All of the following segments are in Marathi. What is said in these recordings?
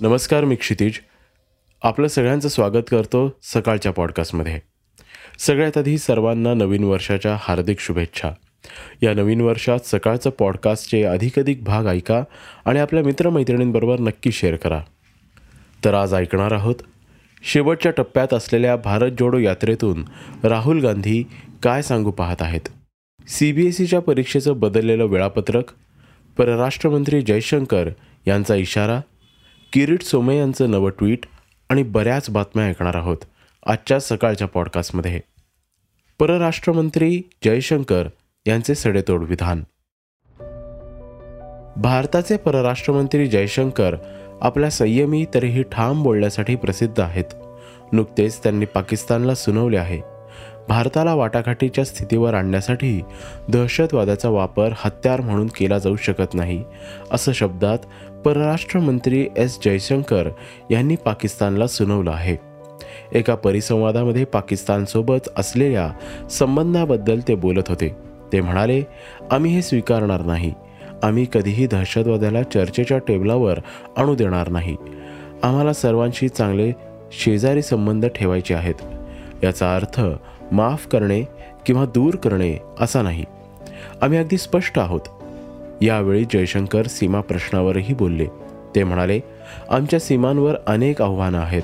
नमस्कार मी क्षितिज. आपलं सगळ्यांचं स्वागत करतो सकाळच्या पॉडकास्टमध्ये सगळ्यात आधी सर्वांना नवीन वर्षाच्या हार्दिक शुभेच्छा. या नवीन वर्षात सकाळचं पॉडकास्टचे अधिकाधिक भाग ऐका आणि आपल्या मित्रमैत्रिणींबरोबर नक्की शेअर करा. तर आज ऐकणार आहोत शेवटच्या टप्प्यात असलेल्या भारत जोडो यात्रेतून राहुल गांधी काय सांगू पाहत आहेत? सी बी एस ईच्या परीक्षेचं बदललेलं वेळापत्रक परराष्ट्रमंत्री जयशंकर यांचा इशारा किरीट सोमे यांचं नवं ट्विट आणि बऱ्याच बातम्या ऐकणार आहोत आजच्या सकाळच्या पॉडकास्टमध्ये परराष्ट्रमंत्री जयशंकर यांचे सडेतोड विधान. भारताचे परराष्ट्रमंत्री जयशंकर आपल्या संयमी तरीही ठाम बोलण्यासाठी प्रसिद्ध आहेत. नुकतेच त्यांनी पाकिस्तानला सुनावले आहे. भारताला वाटाघाटीच्या स्थितीवर आणण्यासाठी दहशतवादाचा वापर हत्यार म्हणून केला जाऊ शकत नाही असं शब्दात परराष्ट्र मंत्री एस जयशंकर यांनी पाकिस्तानला सुनावलं आहे. एका परिसंवादामध्ये पाकिस्तानसोबत असलेल्या संबंधाबद्दल ते बोलत होते. ते म्हणाले आम्ही हे स्वीकारणार नाही. आम्ही कधीही दहशतवादाला चर्चेच्या टेबलावर आणू देणार नाही. आम्हाला सर्वांशी चांगले शेजारी संबंध ठेवायचे आहेत. याचा अर्थ माफ करणे किंवा दूर करणे असा नाही. आम्ही अगदी स्पष्ट आहोत. यावेळी जयशंकर सीमा प्रश्नावरही बोलले. ते म्हणाले आमच्या सीमांवर अनेक आव्हानं आहेत.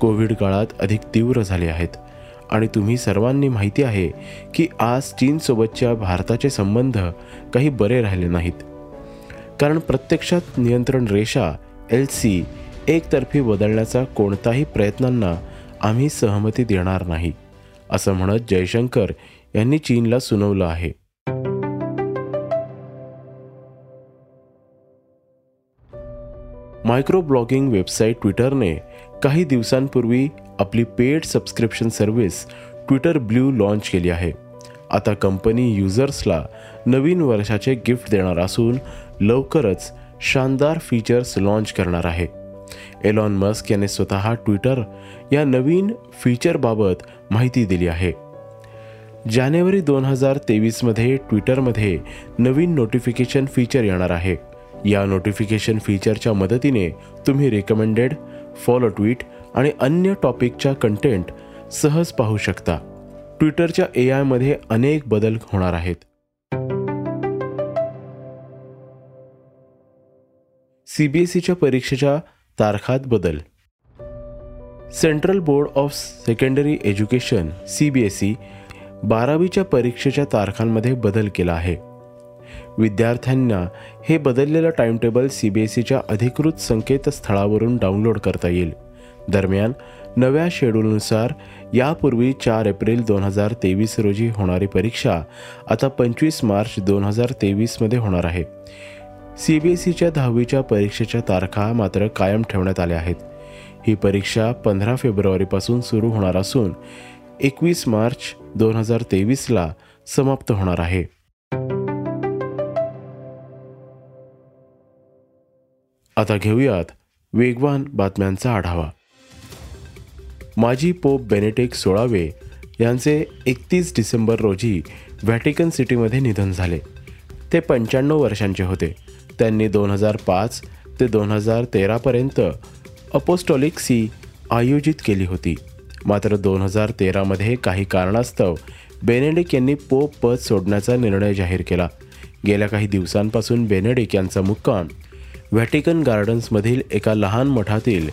कोविड काळात अधिक तीव्र झाले आहेत. आणि तुम्ही सर्वांनी माहिती आहे की आज चीनसोबतच्या भारताचे संबंध काही बरे राहिले नाहीत. कारण प्रत्यक्षात नियंत्रण रेषा एल सी एकतर्फी बदलण्याचा कोणताही प्रयत्नांना आम्ही सहमती देणार नाही. असं म्हणत जयशंकर यांनी चीनला सुनावलं आहे. मायक्रो ब्लॉगिंग वेबसाईट ट्विटरने काही दिवसांपूर्वी आपली paid subscription service Twitter Blue launch केली आहे. आता कंपनी युजर्सला नवीन वर्षाचे गिफ्ट देणार असून लवकरच शानदार फीचर्स लॉन्च करणार आहे. एलॉन मस्क याने स्वतः ट्विटर या नवीन फीचरबाबत माहिती दिली आहे. जानेवारी दोन हजार तेवीसमध्ये ट्विटरमध्ये नवीन नोटिफिकेशन फीचर येणार आहे. या नोटिफिकेशन फीचरच्या मदतीने तुम्ही रिकमेंडेड फॉलो ट्विट आणि अन्य टॉपिकच्या कंटेंट सहज पाहू शकता. ट्विटरच्या ए आयमध्ये अनेक बदल होणार आहेत. सीबीएसईच्या परीक्षेच्या तारखात बदल. Central Board of Secondary Education C B S E बारावीच्या परीक्षेच्या तारखांमध्ये बदल केला आहे. विद्यार्थ्यांना हे बदललेलं टाइमटेबल सी बी एस ईच्या अधिकृत संकेतस्थळावरून डाउनलोड करता येईल. दरम्यान नव्या शेड्यूलनुसार यापूर्वी चार एप्रिल दोन हजार तेवीस रोजी होणारी परीक्षा आता पंचवीस मार्च दोन हजार तेवीसमध्ये होणार आहे. सी बी एस ईच्या दहावीच्या परीक्षेच्या तारखा मात्र कायम ठेवण्यात आल्या आहेत. ही परीक्षा पंधरा फेब्रुवारीपासून सुरू होणार असून एकवीस मार्च दोन हजार तेवीसला समाप्त होणार आहे. आता घेऊयात वेगवान बातम्यांचा आढावा. माजी पोप बेनेटिक सोळावे यांचे एकतीस डिसेंबर रोजी व्हॅटिकन सिटीमध्ये निधन झाले. ते पंच्याण्णव वर्षांचे होते. त्यांनी दोन हजार पाच ते दोन हजार तेरापर्यंत अपोस्टॉलिक सी आयोजित केली होती. मात्र दोन हजार तेरामध्ये काही कारणास्तव बेनेडिक यांनी पोप पद सोडण्याचा निर्णय जाहीर केला. गेल्या काही दिवसांपासून बेनेडिक यांचा मुक्काम व्हॅटिकन गार्डन्समधील एका लहान मठातील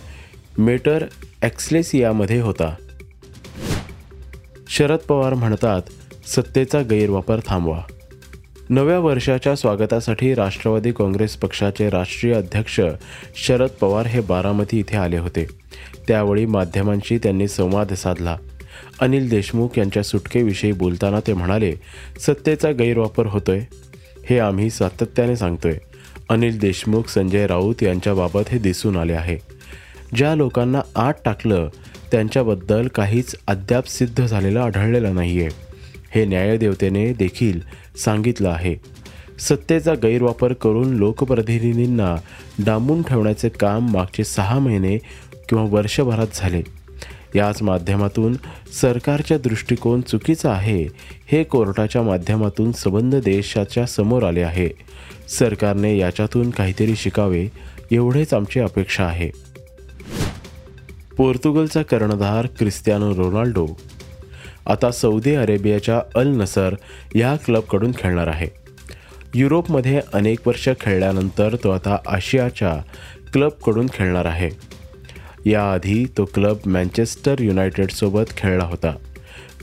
मेटर ॲक्सलेसियामध्ये होता. शरद पवार म्हणतात सत्तेचा गैरवापर थांबवा. नव्या वर्षाच्या स्वागतासाठी राष्ट्रवादी काँग्रेस पक्षाचे राष्ट्रीय अध्यक्ष शरद पवार हे बारामती इथे आले होते. त्यावेळी माध्यमांशी त्यांनी संवाद साधला. अनिल देशमुख यांच्या सुटकेविषयी बोलताना ते म्हणाले सत्तेचा गैरवापर होतोय. हे आम्ही सातत्याने सांगतोय. अनिल देशमुख संजय राऊत यांच्याबाबत हे दिसून आले आहे. ज्या लोकांना आत टाकलं त्यांच्याबद्दल काहीच अद्याप सिद्ध झालेलं आढळलेलं नाही आहे हे न्यायदेवतेने देखील सांगितलं आहे. सत्तेचा गैरवापर करून लोकप्रतिनिधींना डांबून ठेवण्याचे काम मागचे सहा महिने किंवा वर्षभरात झाले. याच माध्यमातून सरकारच्या दृष्टिकोन चुकीचा आहे हे कोर्टाच्या माध्यमातून संबंध देशाच्या समोर आले आहे. सरकारने याच्यातून काहीतरी शिकावे एवढेच आमची अपेक्षा आहे. पोर्तुगलचा कर्णधार क्रिस्तियानो रोनाल्डो आता सौदी अरेबियाच्या अल नसर या क्लबकडून खेळणार आहे. युरोपमध्ये अनेक वर्ष खेळल्यानंतर तो आता आशियाच्या क्लबकडून खेळणार आहे. याआधी तो क्लब मँचेस्टर युनायटेडसोबत खेळला होता.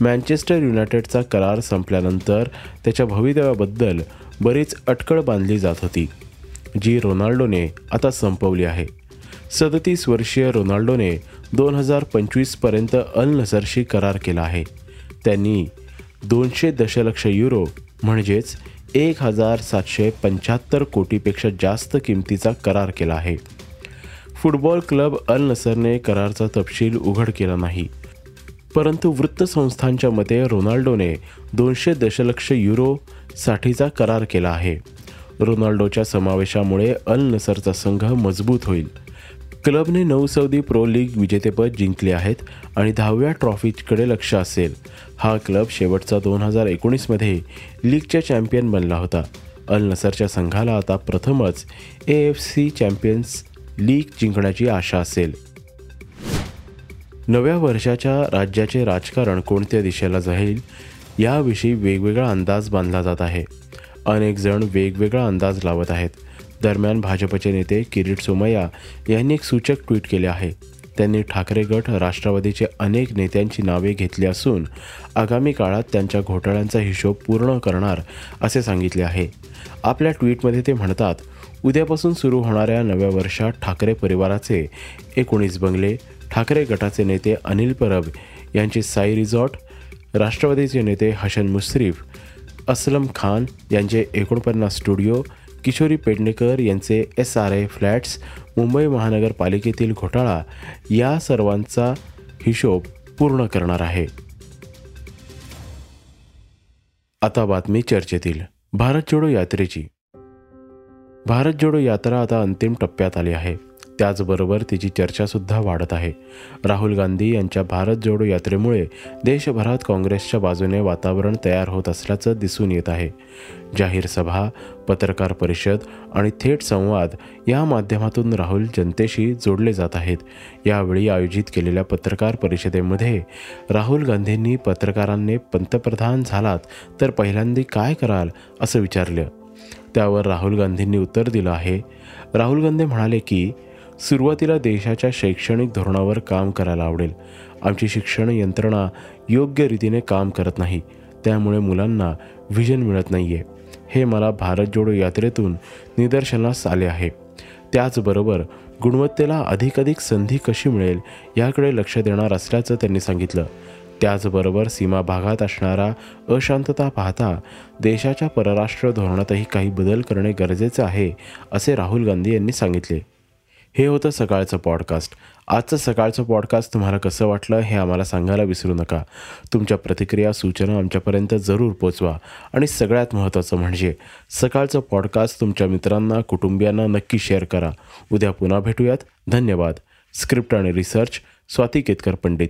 मँचेस्टर युनायटेडचा करार संपल्यानंतर त्याच्या भवितव्याबद्दल बरीच अटकळ बांधली जात होती जी रोनाल्डोने आता संपवली आहे. सदतीस वर्षीय रोनाल्डोने दोन हजार पंचवीसपर्यंत अल नसरशी करार केला आहे. त्यांनी दोनशे दशलक्ष युरो म्हणजेच एक हजार सातशे पंच्याहत्तर कोटीपेक्षा जास्त किमतीचा करार केला आहे. फुटबॉल क्लब अल नसरने करारचा तपशील उघड केला नाही. परंतु वृत्तसंस्थांच्या मते रोनाल्डोने दोनशे दशलक्ष युरोसाठीचा करार केला आहे. रोनाल्डोच्या समावेशामुळे अल नसरचा संघ मजबूत होईल. क्लबने नऊ सौदी प्रो लीग विजेतेपद जिंकले आहेत आणि दहाव्या ट्रॉफीकडे लक्ष असेल. हा क्लब शेवटचा दोन हजार एकोणीसमध्ये लीगच्या चॅम्पियन बनला होता. अल नसरच्या संघाला आता प्रथमच A F C Champions League जिंकण्याची आशा असेल. नव्या वर्षाच्या राज्याचे राजकारण कोणत्या दिशेला जाईल याविषयी वेगवेगळा अंदाज बांधला जात आहे. अनेक जण वेगवेगळा अंदाज लावत आहेत. दरम्यान भाजपचे नेते किरीट सोमय्या यांनी एक सूचक ट्विट केले आहे. त्यांनी ठाकरे गट राष्ट्रवादीचे अनेक नेत्यांची नावे घेतली असून आगामी काळात त्यांच्या घोटाळ्यांचा हिशोब पूर्ण करणार असे सांगितले आहे. आपल्या ट्विटमध्ये ते म्हणतात उद्यापासून सुरू होणाऱ्या नव्या वर्षात ठाकरे परिवाराचे एकोणीस बंगले ठाकरे गटाचे नेते अनिल परब यांचे साई रिझॉर्ट राष्ट्रवादीचे नेते हसन मुश्रीफ असलम खान यांचे एकोणपन्नास स्टुडिओ किशोरी पेडणेकर यांचे S R I flats Mumbai महानगरपालिकेतील घोटाळा या सर्वांचा हिशोब पूर्ण करणार आहे. आता बातमी चर्चेतील भारत जोडो यात्रेची. भारत जोडो यात्रा आता अंतिम टप्प्यात आली आहे. त्याचबरोबर तिची चर्चासुद्धा वाढत आहे. राहुल गांधी यांच्या भारत जोडो यात्रेमुळे देशभरात काँग्रेसच्या बाजूने वातावरण तयार होत असल्याचं दिसून येत आहे. जाहीर सभा पत्रकार परिषद आणि थेट संवाद या माध्यमातून राहुल जनतेशी जोडले जात आहेत. यावेळी आयोजित केलेल्या पत्रकार परिषदेमध्ये राहुल गांधींनी पत्रकारांनी पंतप्रधान झालात तर पहिल्यांदा काय कराल असं विचारलं. त्यावर राहुल गांधींनी उत्तर दिलं आहे. राहुल गांधी म्हणाले की सुरुवातीला देशाच्या शैक्षणिक धोरणावर काम करायला आवडेल. आमची शिक्षण यंत्रणा योग्य रीतीने काम करत नाही. त्यामुळे मुलांना व्हिजन मिळत नाही आहे हे मला भारत जोडो यात्रेतून निदर्शनास आले आहे. त्याचबरोबर गुणवत्तेला अधिकाधिक संधी कशी मिळेल याकडे लक्ष देणार असल्याचं त्यांनी सांगितलं. त्याचबरोबर सीमा भागात असणारा अशांतता पाहता देशाच्या परराष्ट्र धोरणातही काही बदल करणे गरजेचे आहे असे राहुल गांधी यांनी सांगितले. हे होतं सकाळचं पॉडकास्ट आजचं सकाळचं पॉडकास्ट तुम्हाला कसं वाटलं हे आम्हाला सांगायला विसरू नका. तुमच्या प्रतिक्रिया सूचना आमच्यापर्यंत जरूर पोचवा. आणि सगळ्यात महत्त्वाचं म्हणजे सकाळचं पॉडकास्ट तुमच्या मित्रांना कुटुंबियांना नक्की शेअर करा. उद्या पुन्हा भेटूयात. धन्यवाद. स्क्रिप्ट आणि रिसर्च स्वाती केतकर पंडित.